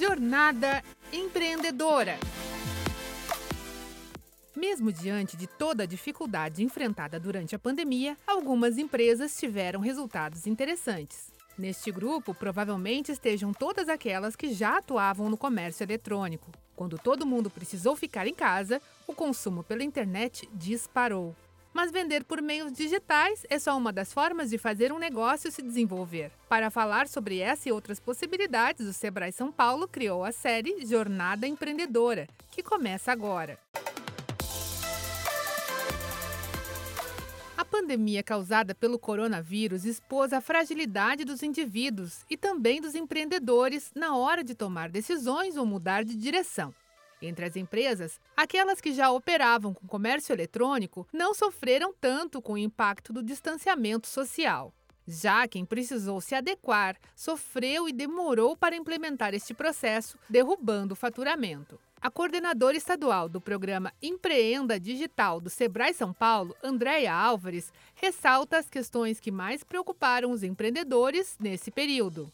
Jornada Empreendedora. Mesmo diante de toda a dificuldade enfrentada durante a pandemia, algumas empresas tiveram resultados interessantes. Neste grupo, provavelmente estejam todas aquelas que já atuavam no comércio eletrônico. Quando todo mundo precisou ficar em casa, o consumo pela internet disparou. Mas vender por meios digitais é só uma das formas de fazer um negócio se desenvolver. Para falar sobre essa e outras possibilidades, o Sebrae São Paulo criou a série Jornada Empreendedora, que começa agora. A pandemia causada pelo coronavírus expôs a fragilidade dos indivíduos e também dos empreendedores na hora de tomar decisões ou mudar de direção. Entre as empresas, aquelas que já operavam com comércio eletrônico não sofreram tanto com o impacto do distanciamento social. Já quem precisou se adequar sofreu e demorou para implementar este processo, derrubando o faturamento. A coordenadora estadual do programa Empreenda Digital do Sebrae São Paulo, Andréia Álvares, ressalta as questões que mais preocuparam os empreendedores nesse período.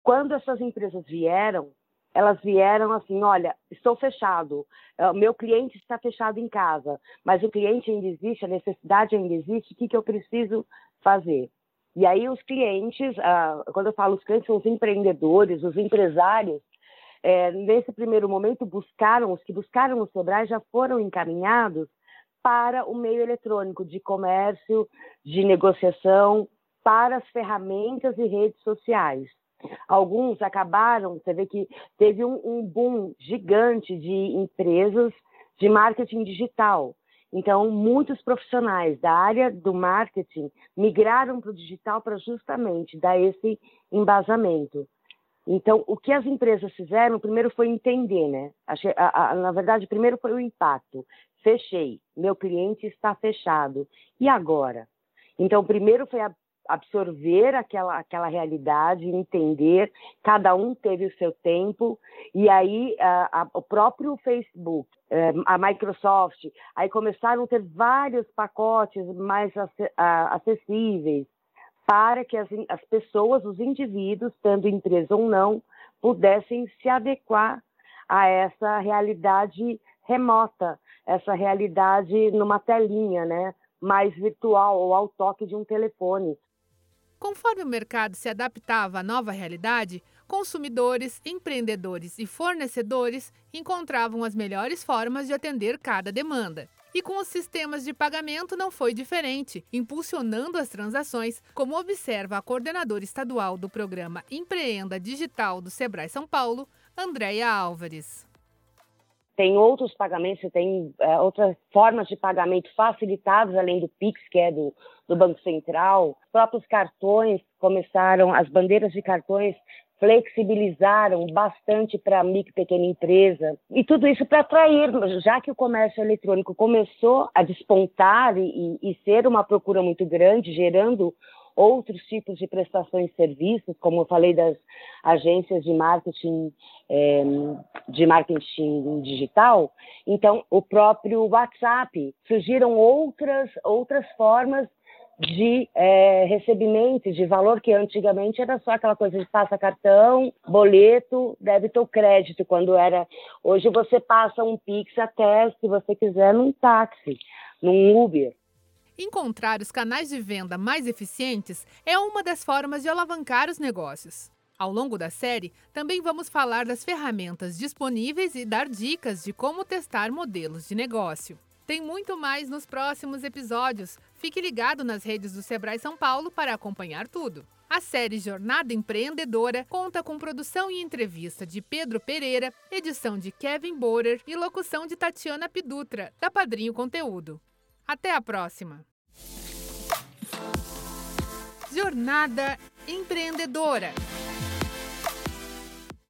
Quando essas empresas vieram, elas vieram assim, olha, estou fechado, o meu cliente está fechado em casa, mas o cliente ainda existe, a necessidade ainda existe, o que, que eu preciso fazer? E aí os clientes, quando eu falo os clientes, são os empreendedores, os empresários, é, nesse primeiro momento buscaram, os que buscaram o Sebrae já foram encaminhados para o meio eletrônico de comércio, de negociação, para as ferramentas e redes sociais. Alguns acabaram, você vê que teve um, um boom gigante de empresas de marketing digital. Então, muitos profissionais da área do marketing migraram para o digital para justamente dar esse embasamento. Então, o que as empresas fizeram, primeiro foi entender, né? A, a, na verdade, primeiro foi o impacto. Fechei, meu cliente está fechado. E agora? Então, primeiro foi a absorver aquela, aquela realidade, entender, cada um teve o seu tempo, e aí a, a, o próprio Facebook, eh, a Microsoft, aí começaram a ter vários pacotes mais acessíveis para que as, as pessoas, os indivíduos, tendo empresa ou não, pudessem se adequar a essa realidade remota, essa realidade numa telinha, né? mais virtual ou ao toque de um telefone. Conforme o mercado se adaptava à nova realidade, consumidores, empreendedores e fornecedores encontravam as melhores formas de atender cada demanda. E com os sistemas de pagamento não foi diferente, impulsionando as transações, como observa a coordenadora estadual do programa Empreenda Digital do Sebrae São Paulo, Andréia Álvares. Tem outros pagamentos, tem é, outras formas de pagamento facilitadas, além do Pix, que é do, do Banco Central. Os próprios cartões começaram, as bandeiras de cartões flexibilizaram bastante para a micro e pequena empresa. E tudo isso para atrair, já que o comércio eletrônico começou a despontar e, e ser uma procura muito grande, gerando outros tipos de prestações de serviços, como eu falei das agências de marketing é, de marketing digital. Então, o próprio WhatsApp surgiram outras outras formas de é, recebimento de valor que antigamente era só aquela coisa de passa cartão, boleto, débito ou crédito, quando era hoje você passa um Pix até se você quiser num táxi, num Uber. Encontrar os canais de venda mais eficientes é uma das formas de alavancar os negócios. Ao longo da série, também vamos falar das ferramentas disponíveis e dar dicas de como testar modelos de negócio. Tem muito mais nos próximos episódios. Fique ligado nas redes do Sebrae São Paulo para acompanhar tudo. A série Jornada Empreendedora conta com produção e entrevista de Pedro Pereira, edição de Kevin Borer e locução de Tatiana Pidutra, da Padrinho Conteúdo. Até a próxima! Jornada Empreendedora.